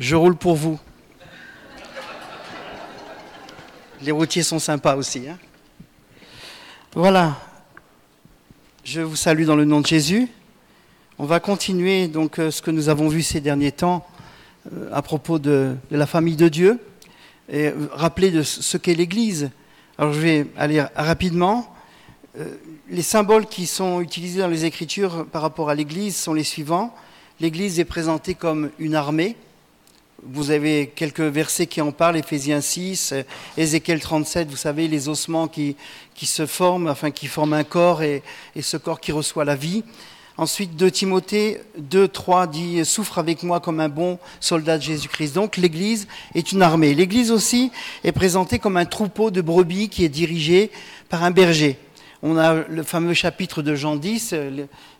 Je roule pour vous. Les routiers sont sympas aussi. Hein. voilà. Je vous salue dans le nom de Jésus. On va continuer donc euh, ce que nous avons vu ces derniers temps euh, à propos de, la famille de Dieu et euh, rappeler de ce qu'est l'Église. Alors je vais aller rapidement. Les symboles qui sont utilisés dans les Écritures par rapport à l'Église sont les suivants. L'Église est présentée comme une armée. Vous avez quelques versets qui en parlent, Éphésiens 6, Ézéchiel 37, vous savez, les ossements qui, qui se forment, enfin qui forment un corps et, et ce corps qui reçoit la vie. Ensuite, de Timothée 2, 3 dit Souffre avec moi comme un bon soldat de Jésus-Christ. Donc, l'Église est une armée. L'Église aussi est présentée comme un troupeau de brebis qui est dirigé par un berger. On a le fameux chapitre de Jean 10,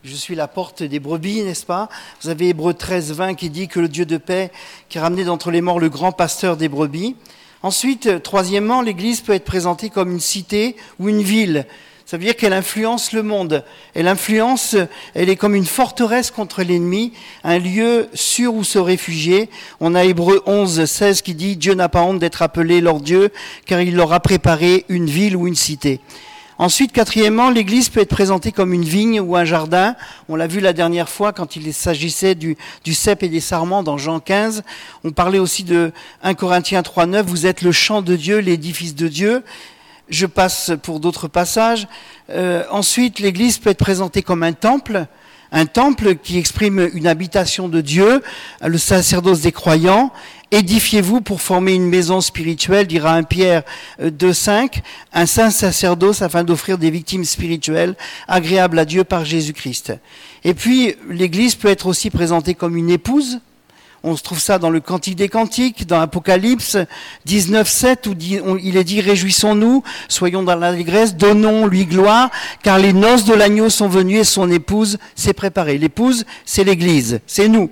Je suis la porte des brebis, n'est-ce pas? Vous avez Hébreu 13, 20 qui dit que le Dieu de paix, qui a ramené d'entre les morts le grand pasteur des brebis. Ensuite, troisièmement, l'Église peut être présentée comme une cité ou une ville. Ça veut dire qu'elle influence le monde. Elle influence, elle est comme une forteresse contre l'ennemi, un lieu sûr où se réfugier. On a Hébreu 11, 16 qui dit Dieu n'a pas honte d'être appelé leur Dieu, car il leur a préparé une ville ou une cité. Ensuite, quatrièmement, l'Église peut être présentée comme une vigne ou un jardin. On l'a vu la dernière fois quand il s'agissait du, du cep et des sarments dans Jean 15. On parlait aussi de 1 Corinthiens 3, 9. Vous êtes le champ de Dieu, l'édifice de Dieu. Je passe pour d'autres passages. Euh, ensuite, l'Église peut être présentée comme un temple un temple qui exprime une habitation de Dieu, le sacerdoce des croyants. Édifiez-vous pour former une maison spirituelle, dira un Pierre 2.5, euh, un saint sacerdoce afin d'offrir des victimes spirituelles agréables à Dieu par Jésus-Christ. Et puis, l'Église peut être aussi présentée comme une épouse, on se trouve ça dans le Cantique des Cantiques, dans Apocalypse 19.7, où il est dit Réjouissons-nous, soyons dans l'allégresse, donnons-lui gloire, car les noces de l'agneau sont venues et son épouse s'est préparée. L'épouse, c'est l'Église, c'est nous.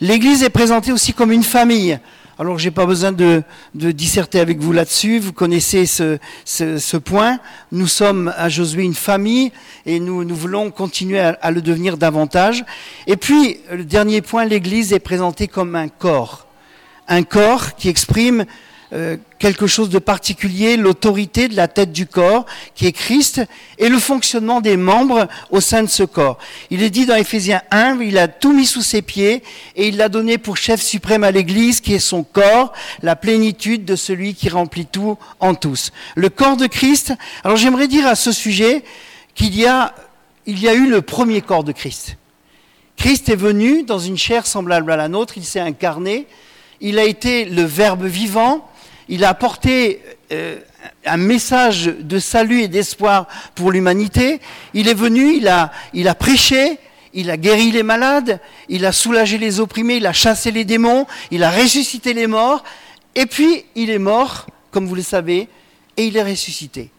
L'Église est présentée aussi comme une famille. Alors j'ai pas besoin de, disserter avec vous là-dessus, vous connaissez ce, point. Nous sommes à Josué une famille et nous, nous voulons continuer à, le devenir davantage. Et puis le dernier point, l'Église est présentée comme un corps. Un corps qui exprime euh, quelque chose de particulier, l'autorité de la tête du corps, qui est Christ, et le fonctionnement des membres au sein de ce corps. Il est dit dans Éphésiens 1, il a tout mis sous ses pieds, et il l'a donné pour chef suprême à l'Église, qui est son corps, la plénitude de celui qui remplit tout en tous. Le corps de Christ. Alors j'aimerais dire à ce sujet qu'il y a, il y a eu le premier corps de Christ. Christ est venu dans une chair semblable à la nôtre, il s'est incarné, il a été le Verbe vivant, il a apporté euh, un message de salut et d'espoir pour l'humanité. Il est venu, il a, prêché, il a guéri les malades, il a soulagé les opprimés, il a chassé les démons, il a ressuscité les morts, et puis il est mort, comme vous le savez, et il est ressuscité.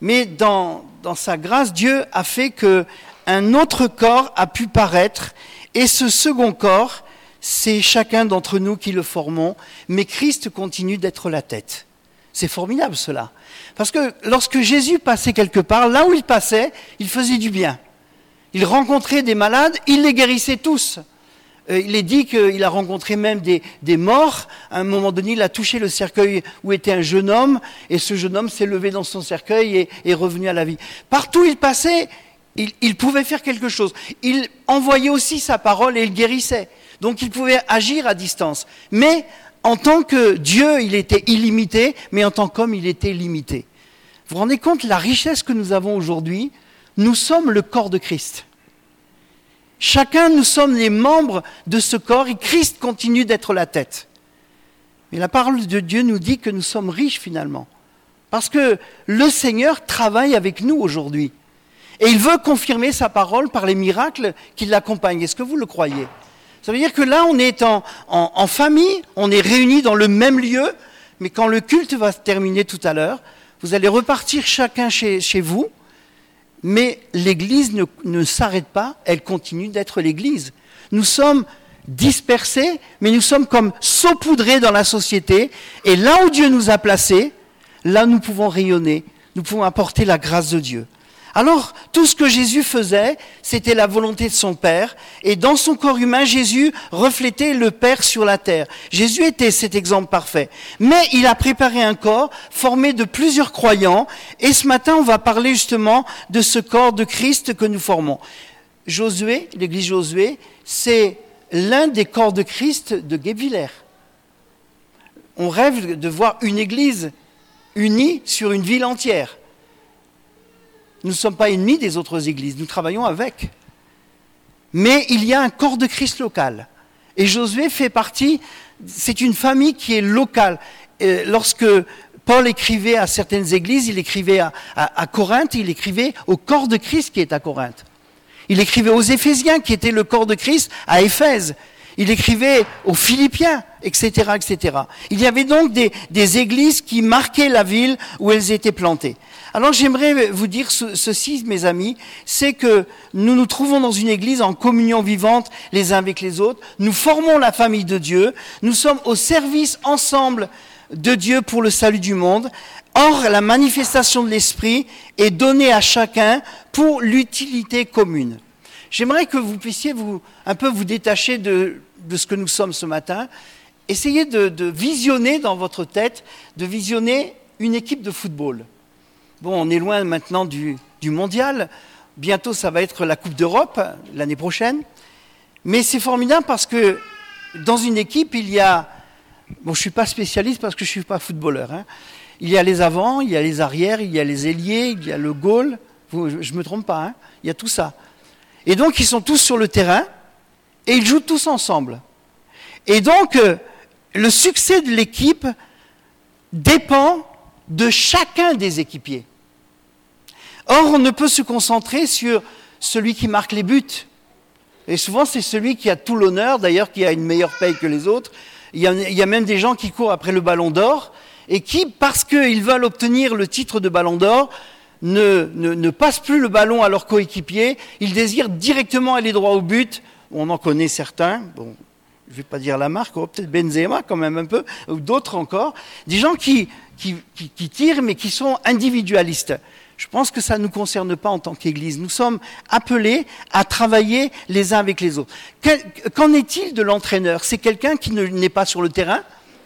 Mais dans, dans sa grâce, Dieu a fait que un autre corps a pu paraître, et ce second corps, c'est chacun d'entre nous qui le formons, mais Christ continue d'être la tête. C'est formidable cela. Parce que lorsque Jésus passait quelque part, là où il passait, il faisait du bien. Il rencontrait des malades, il les guérissait tous. Euh, il est dit qu'il a rencontré même des, morts. À un moment donné, il a touché le cercueil où était un jeune homme, et ce jeune homme s'est levé dans son cercueil et est revenu à la vie. Partout où il passait, il, il pouvait faire quelque chose. Il envoyait aussi sa parole et il guérissait. Donc il pouvait agir à distance. Mais en tant que Dieu, il était illimité, mais en tant qu'homme, il était limité. Vous vous rendez compte la richesse que nous avons aujourd'hui Nous sommes le corps de Christ. Chacun, nous sommes les membres de ce corps et Christ continue d'être la tête. Mais la parole de Dieu nous dit que nous sommes riches finalement. Parce que le Seigneur travaille avec nous aujourd'hui. Et il veut confirmer sa parole par les miracles qui l'accompagnent. Est-ce que vous le croyez? Ça veut dire que là, on est en, famille, on est réunis dans le même lieu, mais quand le culte va se terminer tout à l'heure, vous allez repartir chacun chez, vous, mais l'Église ne, ne s'arrête pas, elle continue d'être l'Église. Nous sommes dispersés, mais nous sommes comme saupoudrés dans la société, et là où Dieu nous a placés, là nous pouvons rayonner, nous pouvons apporter la grâce de Dieu. Alors, tout ce que Jésus faisait, c'était la volonté de son Père, et dans son corps humain, Jésus reflétait le Père sur la terre. Jésus était cet exemple parfait. Mais il a préparé un corps formé de plusieurs croyants, et ce matin, on va parler justement de ce corps de Christ que nous formons. Josué, l'église Josué, c'est l'un des corps de Christ de Guebwiller. On rêve de voir une église unie sur une ville entière. Nous ne sommes pas ennemis des autres églises, nous travaillons avec. Mais il y a un corps de Christ local. Et Josué fait partie, c'est une famille qui est locale. lorsque Paul écrivait à certaines églises, il écrivait à, Corinthe, il écrivait au corps de Christ qui est à Corinthe. Il écrivait aux Éphésiens, qui était le corps de Christ, à Éphèse. Il écrivait aux Philippiens, etc., etc. Il y avait donc des églises qui marquaient la ville où elles étaient plantées. Alors j'aimerais vous dire ceci, mes amis, c'est que nous nous trouvons dans une église en communion vivante les uns avec les autres, nous formons la famille de Dieu, nous sommes au service ensemble de Dieu pour le salut du monde. Or, la manifestation de l'Esprit est donnée à chacun pour l'utilité commune. J'aimerais que vous puissiez vous, un peu vous détacher de, ce que nous sommes ce matin. Essayez de, de visionner dans votre tête, de visionner une équipe de football. Bon, on est loin maintenant du, mondial. Bientôt, ça va être la Coupe d'Europe l'année prochaine. Mais c'est formidable parce que dans une équipe, il y a. Bon, je ne suis pas spécialiste parce que je ne suis pas footballeur. Hein. Il y a les avants, il y a les arrières, il y a les ailiers, il y a le goal. Je ne me trompe pas, hein. il y a tout ça. Et donc, ils sont tous sur le terrain et ils jouent tous ensemble. Et donc, euh, le succès de l'équipe dépend de chacun des équipiers. Or, on ne peut se concentrer sur celui qui marque les buts. Et souvent, c'est celui qui a tout l'honneur, d'ailleurs, qui a une meilleure paye que les autres. Il y, a, même des gens qui courent après le ballon d'or et qui, parce qu'ils veulent obtenir le titre de ballon d'or, ne, passent plus le ballon à leur coéquipier. Ils désirent directement aller droit au but. On en connaît certains. Bon, je ne vais pas dire la marque, oh, peut-être Benzema quand même un peu, ou d'autres encore. Des gens qui tirent, mais qui sont individualistes. Je pense que ça ne nous concerne pas en tant qu'Église. Nous sommes appelés à travailler les uns avec les autres. Qu'en est-il de l'entraîneur? C'est quelqu'un qui n'est pas sur le terrain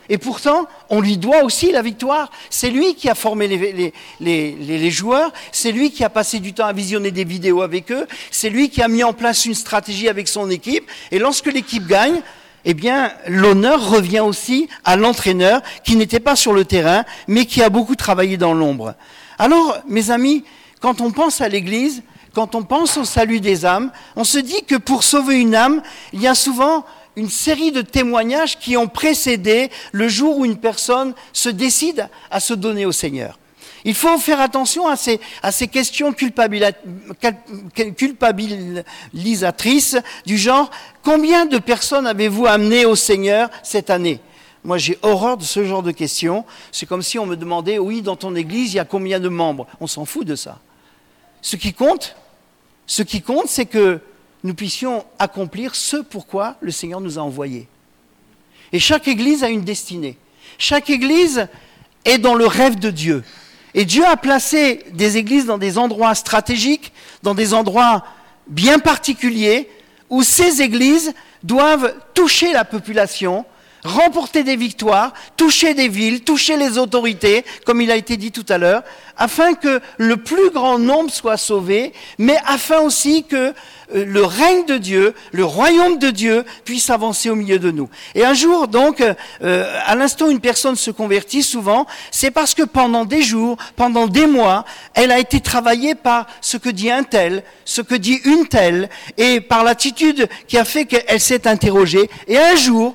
et pourtant, on lui doit aussi la victoire. C'est lui qui a formé les, les, les, joueurs, c'est lui qui a passé du temps à visionner des vidéos avec eux, c'est lui qui a mis en place une stratégie avec son équipe. Et lorsque l'équipe gagne, eh bien, l'honneur revient aussi à l'entraîneur qui n'était pas sur le terrain, mais qui a beaucoup travaillé dans l'ombre. Alors, mes amis, quand on pense à l'Église, quand on pense au salut des âmes, on se dit que pour sauver une âme, il y a souvent une série de témoignages qui ont précédé le jour où une personne se décide à se donner au Seigneur. Il faut faire attention à ces, questions culpabilisatrices du genre combien de personnes avez-vous amené au Seigneur cette année? Moi, j'ai horreur de ce genre de questions. C'est comme si on me demandait, oui, dans ton église, il y a combien de membres? On s'en fout de ça. Ce qui compte, ce qui compte, c'est que nous puissions accomplir ce pourquoi le Seigneur nous a envoyés. Et chaque église a une destinée. Chaque église est dans le rêve de Dieu. Et Dieu a placé des églises dans des endroits stratégiques, dans des endroits bien particuliers, où ces églises doivent toucher la population remporter des victoires, toucher des villes, toucher les autorités, comme il a été dit tout à l'heure, afin que le plus grand nombre soit sauvé, mais afin aussi que euh, le règne de Dieu, le royaume de Dieu puisse avancer au milieu de nous. Et un jour, donc, euh, à l'instant où une personne se convertit, souvent, c'est parce que pendant des jours, pendant des mois, elle a été travaillée par ce que dit un tel, ce que dit une telle, et par l'attitude qui a fait qu'elle s'est interrogée. Et un jour,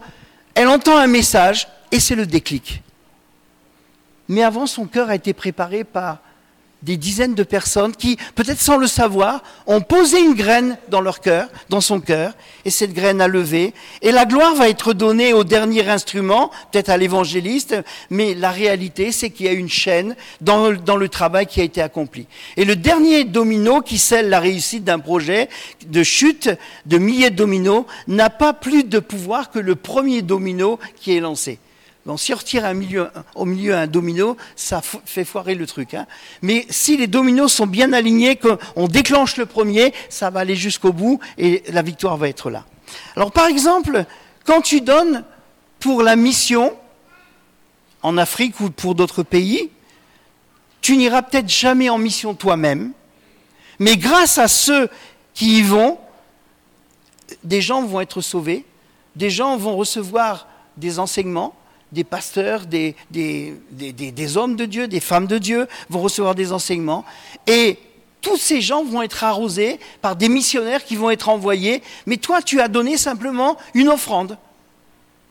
elle entend un message et c'est le déclic. Mais avant, son cœur a été préparé par des dizaines de personnes qui, peut-être sans le savoir, ont posé une graine dans leur cœur, dans son cœur, et cette graine a levé. Et la gloire va être donnée au dernier instrument, peut-être à l'évangéliste, mais la réalité, c'est qu'il y a une chaîne dans, le travail qui a été accompli. Et le dernier domino qui scelle la réussite d'un projet de chute de milliers de dominos n'a pas plus de pouvoir que le premier domino qui est lancé. Si on retire au milieu un domino, ça fait foirer le truc. Hein. Mais si les dominos sont bien alignés, qu'on déclenche le premier, ça va aller jusqu'au bout et la victoire va être là. Alors par exemple, quand tu donnes pour la mission en Afrique ou pour d'autres pays, tu n'iras peut-être jamais en mission toi-même, mais grâce à ceux qui y vont, des gens vont être sauvés, des gens vont recevoir des enseignements, des pasteurs, des, hommes de Dieu, des femmes de Dieu vont recevoir des enseignements, et tous ces gens vont être arrosés par des missionnaires qui vont être envoyés, mais toi tu as donné simplement une offrande.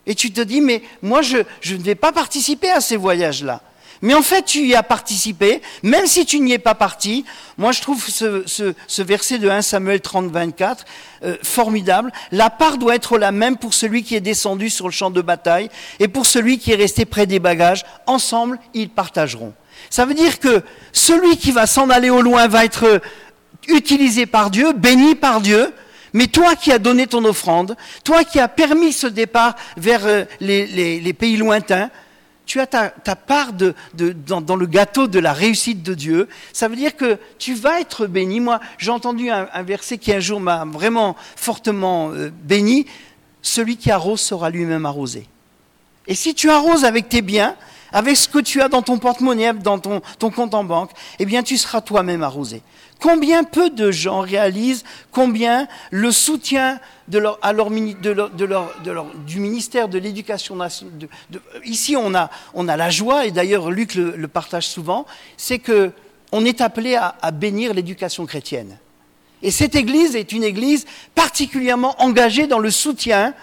Et tu te dis, mais moi je, je ne vais pas participer à ces voyages-là. Mais en fait, tu y as participé, même si tu n'y es pas parti. Moi, je trouve ce, verset de 1 Samuel 30, 24 euh, formidable. La part doit être la même pour celui qui est descendu sur le champ de bataille et pour celui qui est resté près des bagages. Ensemble, ils partageront. Ça veut dire que celui qui va s'en aller au loin va être utilisé par Dieu, béni par Dieu, mais toi qui as donné ton offrande, toi qui as permis ce départ vers euh, les pays lointains, tu as ta, part dans, le gâteau de la réussite de Dieu. Ça veut dire que tu vas être béni. Moi, j'ai entendu un, verset qui un jour m'a vraiment fortement euh, béni. Celui qui arrose sera lui-même arrosé. Et si tu arroses avec tes biens, avec ce que tu as dans ton porte-monnaie, dans ton, ton, compte en banque, eh bien tu seras toi-même arrosé. Combien peu de gens réalisent combien le soutien du ministère de l'Éducation nationale, ici on a, la joie, et d'ailleurs Luc le, partage souvent, c'est que on est appelé à bénir l'éducation chrétienne. Et cette Église est une Église particulièrement engagée dans le soutien,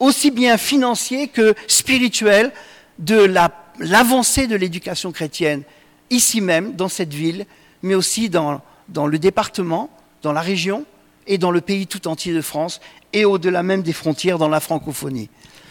aussi bien financier que spirituel, de l'avancée de l'éducation chrétienne, ici même, dans cette ville, mais aussi dans, le département, dans la région et dans le pays tout entier de France et au-delà même des frontières dans la francophonie.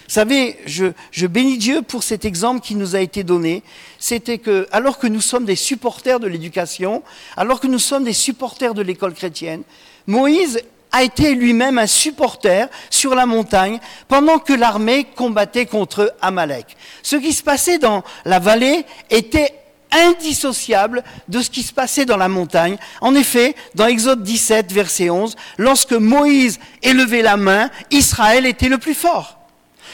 Vous savez, je, je, bénis Dieu pour cet exemple qui nous a été donné. C'était que, alors que nous sommes des supporters de l'éducation, alors que nous sommes des supporters de l'école chrétienne, Moïse a été lui-même un supporter sur la montagne pendant que l'armée combattait contre Amalek. Ce qui se passait dans la vallée était indissociable de ce qui se passait dans la montagne. En effet, dans Exode 17, verset 11, lorsque Moïse élevait la main, Israël était le plus fort.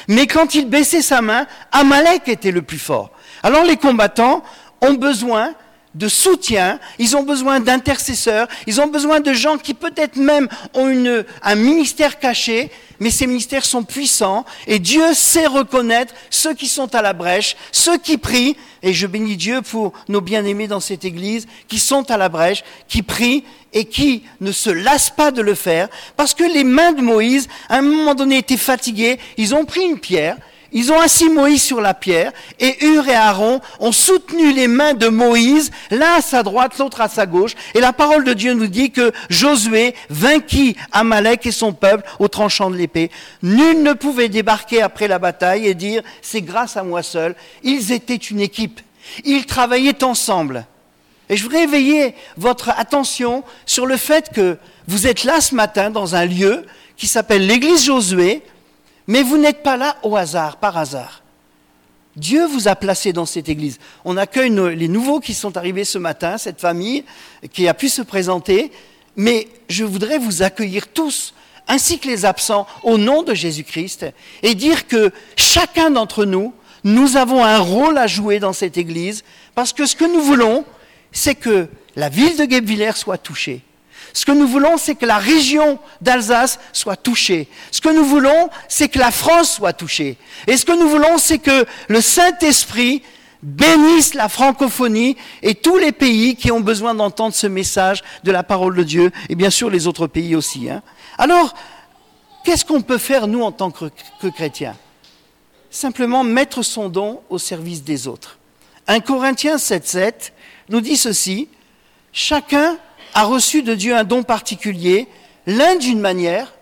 Mais quand il baissait sa main, Amalek était le plus fort. Alors les combattants ont besoin de soutien, ils ont besoin d'intercesseurs, ils ont besoin de gens qui peut-être même ont un ministère caché, mais ces ministères sont puissants et Dieu sait reconnaître ceux qui sont à la brèche, ceux qui prient, et je bénis Dieu pour nos bien-aimés dans cette église, qui sont à la brèche, qui prient et qui ne se lassent pas de le faire, parce que les mains de Moïse, à un moment donné, étaient fatiguées, ils ont pris une pierre, ils ont assis Moïse sur la pierre et Hur et Aaron ont soutenu les mains de Moïse, l'un à sa droite, l'autre à sa gauche. Et la parole de Dieu nous dit que Josué vainquit Amalek et son peuple au tranchant de l'épée. Nul ne pouvait débarquer après la bataille et dire c'est grâce à moi seul. Ils étaient une équipe. Ils travaillaient ensemble. Et je voudrais éveiller votre attention sur le fait que vous êtes là ce matin dans un lieu qui s'appelle l'église Josué, mais vous n'êtes pas là au hasard, par hasard. Dieu vous a placé dans cette église. On accueille les nouveaux qui sont arrivés ce matin, cette famille qui a pu se présenter, mais je voudrais vous accueillir tous, ainsi que les absents, au nom de Jésus-Christ, et dire que chacun d'entre nous, nous avons un rôle à jouer dans cette église, parce que ce que nous voulons, c'est que la ville de Guebwiller soit touchée. Ce que nous voulons, c'est que la région d'Alsace soit touchée. Ce que nous voulons, c'est que la France soit touchée. Et ce que nous voulons, c'est que le Saint-Esprit bénisse la francophonie et tous les pays qui ont besoin d'entendre ce message de la parole de Dieu, et bien sûr les autres pays aussi. Hein. Alors, qu'est-ce qu'on peut faire, nous, en tant que, que chrétiens? Simplement mettre son don au service des autres. 1 Corinthiens 7,7 nous dit ceci, chacun a reçu de Dieu un don particulier, l'un d'une manière,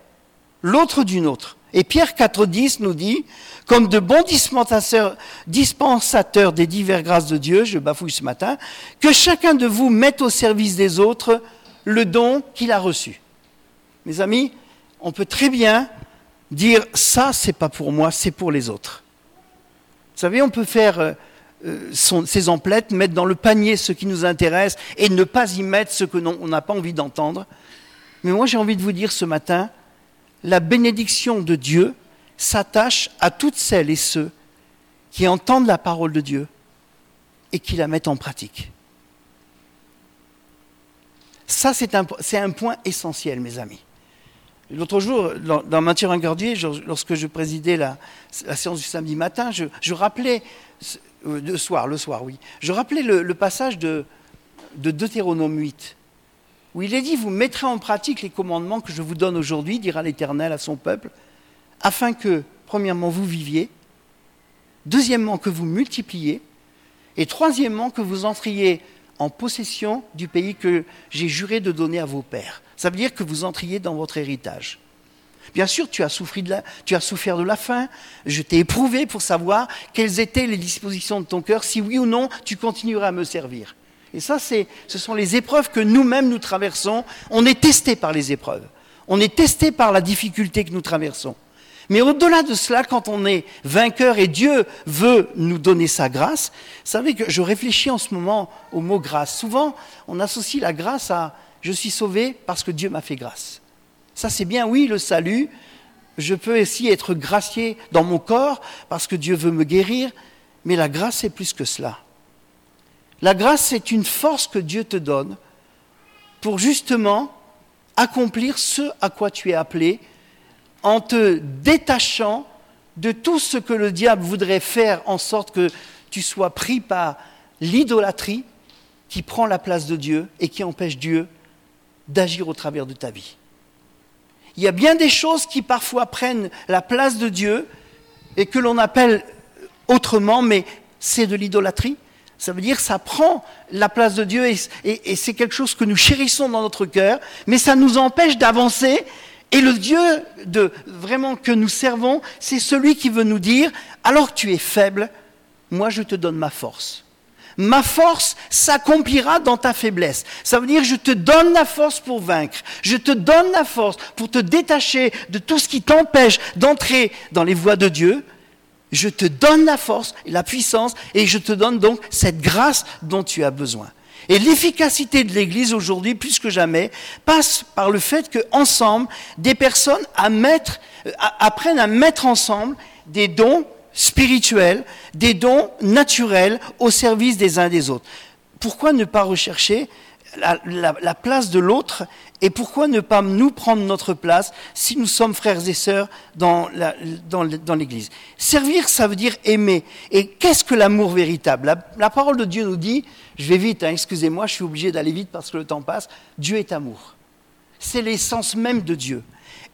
l'autre d'une autre. Et Pierre 4.10 nous dit, comme de bons dispensateurs, des diverses grâces de Dieu, je bafouille ce matin, que chacun de vous mette au service des autres le don qu'il a reçu. Mes amis, on peut très bien dire ça, c'est pas pour moi, c'est pour les autres. Vous savez, on peut faire euh, euh, ses emplettes, mettre dans le panier ce qui nous intéresse et ne pas y mettre ce que on n'a pas envie d'entendre. Mais moi, j'ai envie de vous dire ce matin, la bénédiction de Dieu s'attache à toutes celles et ceux qui entendent la parole de Dieu et qui la mettent en pratique. Ça, c'est un, un, point essentiel, mes amis. L'autre jour, dans, dans Mathieu Ringardier, lorsque je présidais la, la, séance du samedi matin, je, je rappelais, euh, le soir, le soir, oui, je rappelais le, passage de, de Deutéronome 8, où il est dit, vous mettrez en pratique les commandements que je vous donne aujourd'hui, dira l'Éternel à son peuple, afin que, premièrement, vous viviez, deuxièmement, que vous multipliez, et troisièmement, que vous entriez en possession du pays que j'ai juré de donner à vos pères. Ça veut dire que vous entriez dans votre héritage. Bien sûr, tu as, souffert de la faim. Je t'ai éprouvé pour savoir quelles étaient les dispositions de ton cœur, si oui ou non tu continueras à me servir. Et ça, ce sont les épreuves que nous-mêmes nous traversons. On est testé par les épreuves. On est testé par la difficulté que nous traversons. Mais au-delà de cela, quand on est vainqueur et Dieu veut nous donner sa grâce, vous savez que je réfléchis en ce moment au mot grâce. Souvent, on associe la grâce à je suis sauvé parce que Dieu m'a fait grâce. Ça, c'est bien, oui, le salut. Je peux aussi être gracié dans mon corps parce que Dieu veut me guérir. Mais la grâce, c'est plus que cela. La grâce, c'est une force que Dieu te donne pour justement accomplir ce à quoi tu es appelé en te détachant de tout ce que le diable voudrait faire en sorte que tu sois pris par l'idolâtrie qui prend la place de Dieu et qui empêche Dieu d'agir au travers de ta vie. Il y a bien des choses qui parfois prennent la place de Dieu et que l'on appelle autrement, mais c'est de l'idolâtrie. Ça veut dire ça prend la place de Dieu et, et c'est quelque chose que nous chérissons dans notre cœur, mais ça nous empêche d'avancer et le Dieu de, vraiment que nous servons, c'est celui qui veut nous dire, alors que tu es faible, moi je te donne ma force. Ma force s'accomplira dans ta faiblesse. Ça veut dire je te donne la force pour vaincre. Je te donne la force pour te détacher de tout ce qui t'empêche d'entrer dans les voies de Dieu. Je te donne la force et la puissance et je te donne donc cette grâce dont tu as besoin. Et l'efficacité de l'Église aujourd'hui, plus que jamais, passe par le fait qu'ensemble, des personnes euh, apprennent à mettre ensemble des dons spirituels, des dons naturels au service des uns des autres. Pourquoi ne pas rechercher la, place de l'autre et pourquoi ne pas nous prendre notre place si nous sommes frères et sœurs dans l'Église? Servir, ça veut dire aimer. Et qu'est-ce que l'amour véritable? La, parole de Dieu nous dit, je vais vite, hein, excusez-moi, je suis obligé d'aller vite parce que le temps passe, Dieu est amour. C'est l'essence même de Dieu.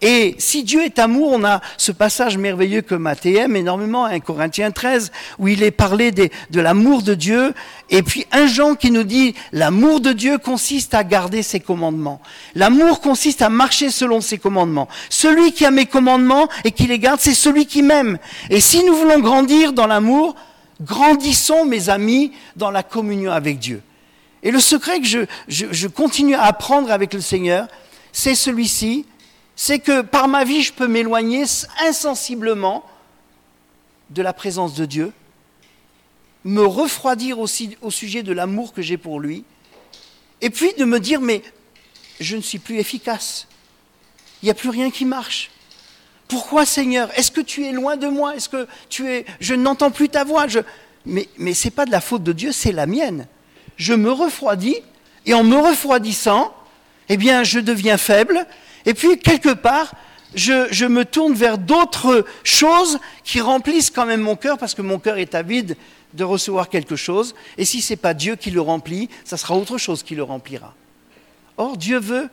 Et si Dieu est amour, on a ce passage merveilleux que Matthieu aime énormément, 1 Corinthiens 13, où il est parlé de l'amour de Dieu. Et puis un Jean qui nous dit, l'amour de Dieu consiste à garder ses commandements. L'amour consiste à marcher selon ses commandements. Celui qui a mes commandements et qui les garde, c'est celui qui m'aime. Et si nous voulons grandir dans l'amour, grandissons, mes amis, dans la communion avec Dieu. Et le secret que je, je continue à apprendre avec le Seigneur, c'est celui-ci, c'est que par ma vie, je peux m'éloigner insensiblement de la présence de Dieu, me refroidir aussi au sujet de l'amour que j'ai pour lui, et puis de me dire, mais je ne suis plus efficace, il n'y a plus rien qui marche. Pourquoi Seigneur? Est-ce que tu es loin de moi? Est-ce que tu es... Je n'entends plus ta voix? Mais, mais ce n'est pas de la faute de Dieu, c'est la mienne. Je me refroidis, et en me refroidissant, eh bien, je deviens faible, et puis, quelque part, je, me tourne vers d'autres choses qui remplissent quand même mon cœur, parce que mon cœur est avide de recevoir quelque chose. Et si ce n'est pas Dieu qui le remplit, ça sera autre chose qui le remplira. Or, Dieu veut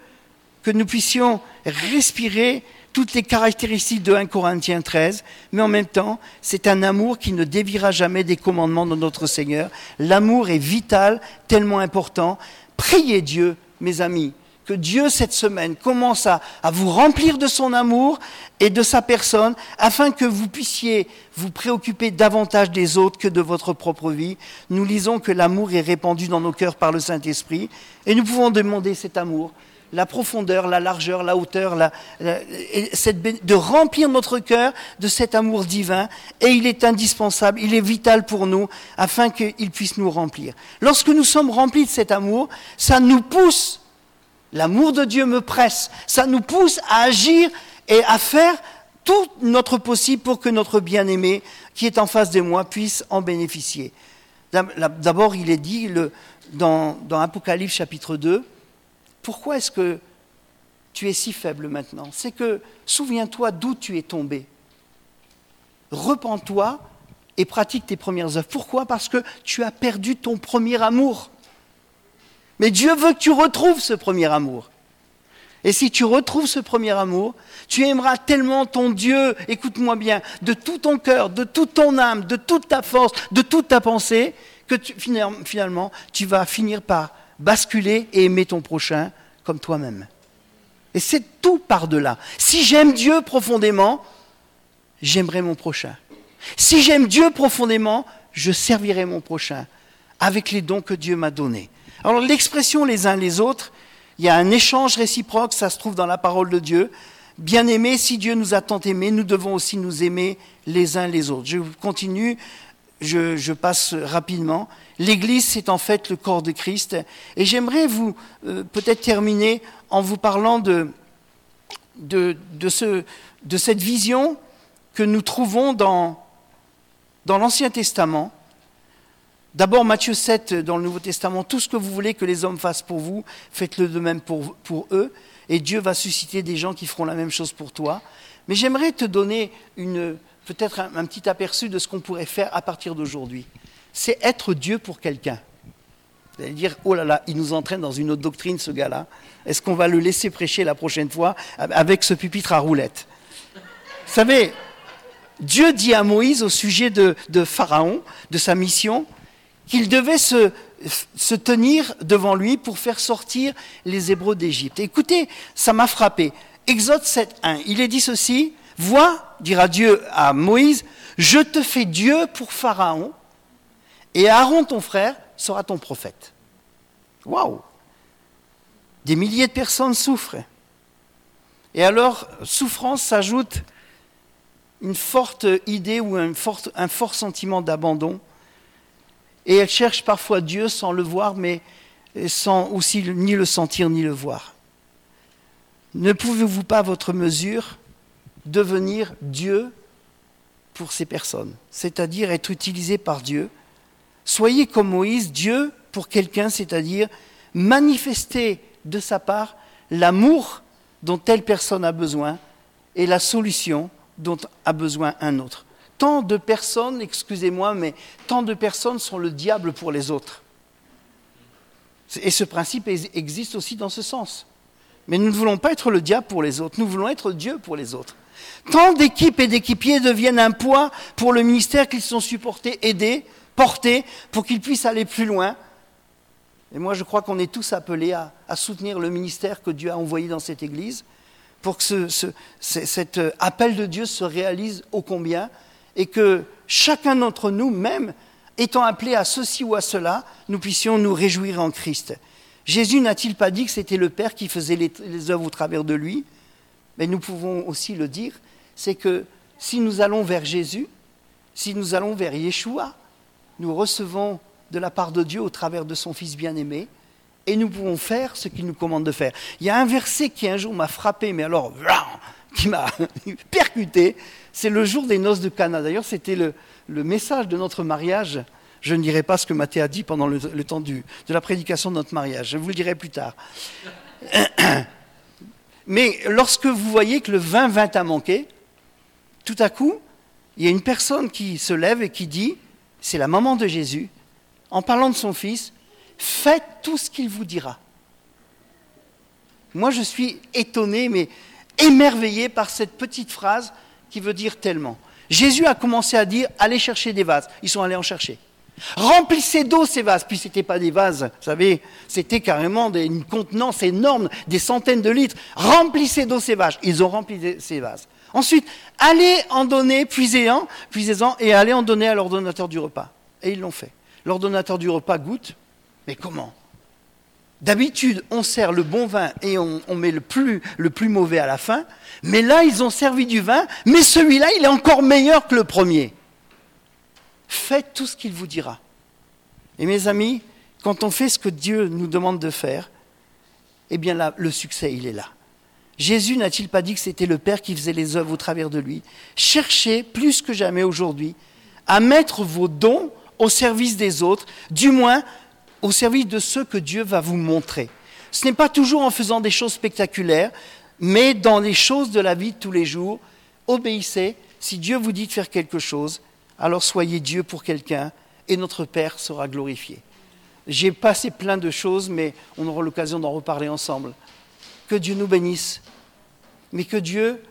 que nous puissions respirer toutes les caractéristiques de 1 Corinthiens 13, mais en même temps, c'est un amour qui ne déviera jamais des commandements de notre Seigneur. L'amour est vital, tellement important. Priez Dieu, mes amis, Dieu cette semaine commence à, vous remplir de son amour et de sa personne afin que vous puissiez vous préoccuper davantage des autres que de votre propre vie. Nous lisons que l'amour est répandu dans nos cœurs par le Saint-Esprit et nous pouvons demander cet amour la profondeur, la largeur, la hauteur, de remplir notre cœur de cet amour divin. Et il est indispensable, il est vital pour nous afin qu'il puisse nous remplir. Lorsque nous sommes remplis de cet amour, ça nous pousse, l'amour de Dieu me presse, ça nous pousse à agir et à faire tout notre possible pour que notre bien-aimé qui est en face de moi puisse en bénéficier. D'abord, il est dit dans, dans Apocalypse chapitre 2, pourquoi est-ce que tu es si faible maintenant? C'est que souviens-toi d'où tu es tombé. Repends-toi et pratique tes premières œuvres. Pourquoi? Parce que tu as perdu ton premier amour. Mais Dieu veut que tu retrouves ce premier amour. Et si tu retrouves ce premier amour, tu aimeras tellement ton Dieu, écoute-moi bien, de tout ton cœur, de toute ton âme, de toute ta force, de toute ta pensée, que finalement, tu vas finir par basculer et aimer ton prochain comme toi-même. Et c'est tout par-delà. Si j'aime Dieu profondément, j'aimerai mon prochain. Si j'aime Dieu profondément, je servirai mon prochain avec les dons que Dieu m'a donnés. Alors l'expression les uns les autres, il y a un échange réciproque, ça se trouve dans la parole de Dieu. Bien aimé, si Dieu nous a tant aimés, nous devons aussi nous aimer les uns les autres. Je continue, je, passe rapidement. L'Église, c'est en fait le corps de Christ. Et j'aimerais vous euh, peut-être terminer en vous parlant de, de, ce, de, cette vision que nous trouvons dans l'Ancien Testament. D'abord, Matthieu 7, dans le Nouveau Testament, tout ce que vous voulez que les hommes fassent pour vous, faites-le de même pour, pour eux, et Dieu va susciter des gens qui feront la même chose pour toi. Mais j'aimerais te donner peut-être un petit aperçu de ce qu'on pourrait faire à partir d'aujourd'hui c'est être Dieu pour quelqu'un. Vous allez dire, oh là là, il nous entraîne dans une autre doctrine, ce gars-là. Est-ce qu'on va le laisser prêcher la prochaine fois avec ce pupitre à roulette Vous savez, Dieu dit à Moïse au sujet de, Pharaon, de sa mission, qu'il devait se, tenir devant lui pour faire sortir les Hébreux d'Égypte. Écoutez, ça m'a frappé. Exode 7.1, il est dit ceci, Vois, dira Dieu à Moïse, je te fais Dieu pour Pharaon et Aaron, ton frère, sera ton prophète. Waouh Des milliers de personnes souffrent. Et alors, souffrance s'ajoute une forte idée ou un fort sentiment d'abandon. Et elles cherchent parfois Dieu sans le voir, mais sans aussi ni le sentir ni le voir. Ne pouvez-vous pas, à votre mesure, devenir Dieu pour ces personnes, c'est-à-dire être utilisé par Dieu? Soyez comme Moïse, Dieu pour quelqu'un, c'est-à-dire manifester de sa part l'amour dont telle personne a besoin et la solution dont a besoin un autre. Tant de personnes, excusez-moi, mais tant de personnes sont le diable pour les autres. Et ce principe existe aussi dans ce sens. Mais nous ne voulons pas être le diable pour les autres, nous voulons être Dieu pour les autres. Tant d'équipes et d'équipiers deviennent un poids pour le ministère qu'ils sont supportés, aidés, porter pour qu'il puisse aller plus loin. Et moi, je crois qu'on est tous appelés à, soutenir le ministère que Dieu a envoyé dans cette Église pour que cet euh, appel de Dieu se réalise ô combien et que chacun d'entre nous, même étant appelé à ceci ou à cela, nous puissions nous réjouir en Christ. Jésus n'a-t-il pas dit que c'était le Père qui faisait les, œuvres au travers de lui? Mais nous pouvons aussi le dire, c'est que si nous allons vers Jésus, si nous allons vers Yeshua, nous recevons de la part de Dieu au travers de son Fils bien-aimé, et nous pouvons faire ce qu'il nous commande de faire. Il y a un verset qui un jour m'a frappé, mais alors, qui m'a percuté, c'est le jour des noces de Cana. D'ailleurs, c'était le, message de notre mariage. Je ne dirai pas ce que Mathé a dit pendant le, temps de la prédication de notre mariage. Je vous le dirai plus tard. Mais lorsque vous voyez que le vin vint à manquer, tout à coup, il y a une personne qui se lève et qui dit c'est la maman de Jésus, en parlant de son fils, faites tout ce qu'il vous dira. Moi, je suis étonné, mais émerveillé par cette petite phrase qui veut dire tellement. Jésus a commencé à dire allez chercher des vases. Ils sont allés en chercher. Remplissez d'eau ces vases. Puis ce n'était pas des vases, vous savez, c'était carrément une contenance énorme, des centaines de litres. Remplissez d'eau ces vases. Ils ont rempli ces vases. Ensuite, allez en donner, puisez-en, puisez-en, et allez en donner à l'ordonnateur du repas. Et ils l'ont fait. L'ordonnateur du repas goûte, mais comment? D'habitude, on sert le bon vin et on, met le plus, le plus mauvais à la fin. Mais là, ils ont servi du vin, mais celui-là, il est encore meilleur que le premier. Faites tout ce qu'il vous dira. Et mes amis, quand on fait ce que Dieu nous demande de faire, eh bien là, le succès, il est là. Jésus n'a-t-il pas dit que c'était le Père qui faisait les œuvres au travers de lui? Cherchez plus que jamais aujourd'hui à mettre vos dons au service des autres, du moins au service de ceux que Dieu va vous montrer. Ce n'est pas toujours en faisant des choses spectaculaires, mais dans les choses de la vie de tous les jours, obéissez. Si Dieu vous dit de faire quelque chose, alors soyez Dieu pour quelqu'un et notre Père sera glorifié. J'ai passé plein de choses, mais on aura l'occasion d'en reparler ensemble. Que Dieu nous bénisse, mais que Dieu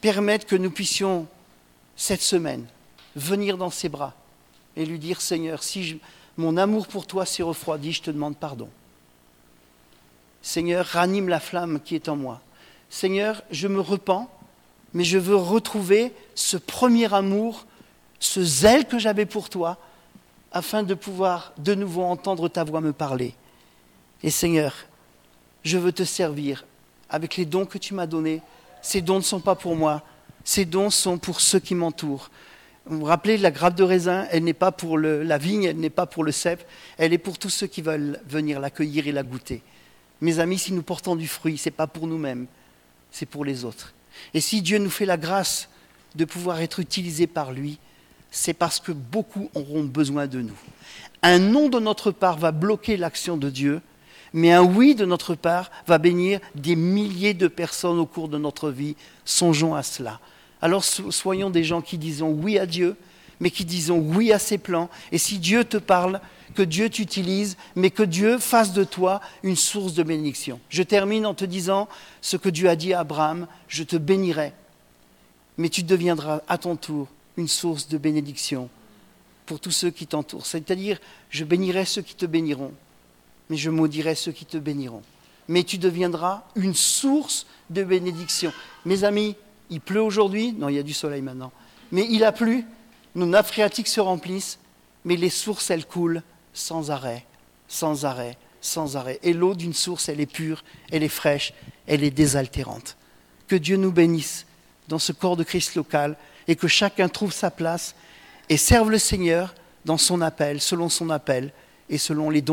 permette que nous puissions, cette semaine, venir dans ses bras et lui dire, Seigneur, si mon amour pour toi s'est refroidi, je te demande pardon. Seigneur, ranime la flamme qui est en moi. Seigneur, je me repens, mais je veux retrouver ce premier amour, ce zèle que j'avais pour toi, afin de pouvoir de nouveau entendre ta voix me parler. Et Seigneur, je veux te servir avec les dons que tu m'as donnés. Ces dons ne sont pas pour moi, ces dons sont pour ceux qui m'entourent. Vous vous rappelez, la grappe de raisin, elle n'est pas pour la vigne, elle n'est pas pour le cèpe, elle est pour tous ceux qui veulent venir l'accueillir et la goûter. Mes amis, si nous portons du fruit, ce n'est pas pour nous-mêmes, c'est pour les autres. Et si Dieu nous fait la grâce de pouvoir être utilisés par lui, c'est parce que beaucoup auront besoin de nous. Un non de notre part va bloquer l'action de Dieu, mais un oui de notre part va bénir des milliers de personnes au cours de notre vie. Songeons à cela. Alors soyons des gens qui disons oui à Dieu, mais qui disons oui à ses plans. Et si Dieu te parle, que Dieu t'utilise, mais que Dieu fasse de toi une source de bénédiction. Je termine en te disant ce que Dieu a dit à Abraham, je te bénirai, mais tu deviendras à ton tour une source de bénédiction pour tous ceux qui t'entourent. C'est-à-dire, je bénirai ceux qui te béniront, mais je maudirai ceux qui te béniront. Mais tu deviendras une source de bénédiction. Mes amis, il pleut aujourd'hui, non, il y a du soleil maintenant, mais il a plu, nos nappes phréatiques se remplissent, mais les sources, elles coulent sans arrêt, sans arrêt, sans arrêt. Et l'eau d'une source, elle est pure, elle est fraîche, elle est désaltérante. Que Dieu nous bénisse dans ce corps de Christ local et que chacun trouve sa place et serve le Seigneur dans son appel, selon son appel et selon les dons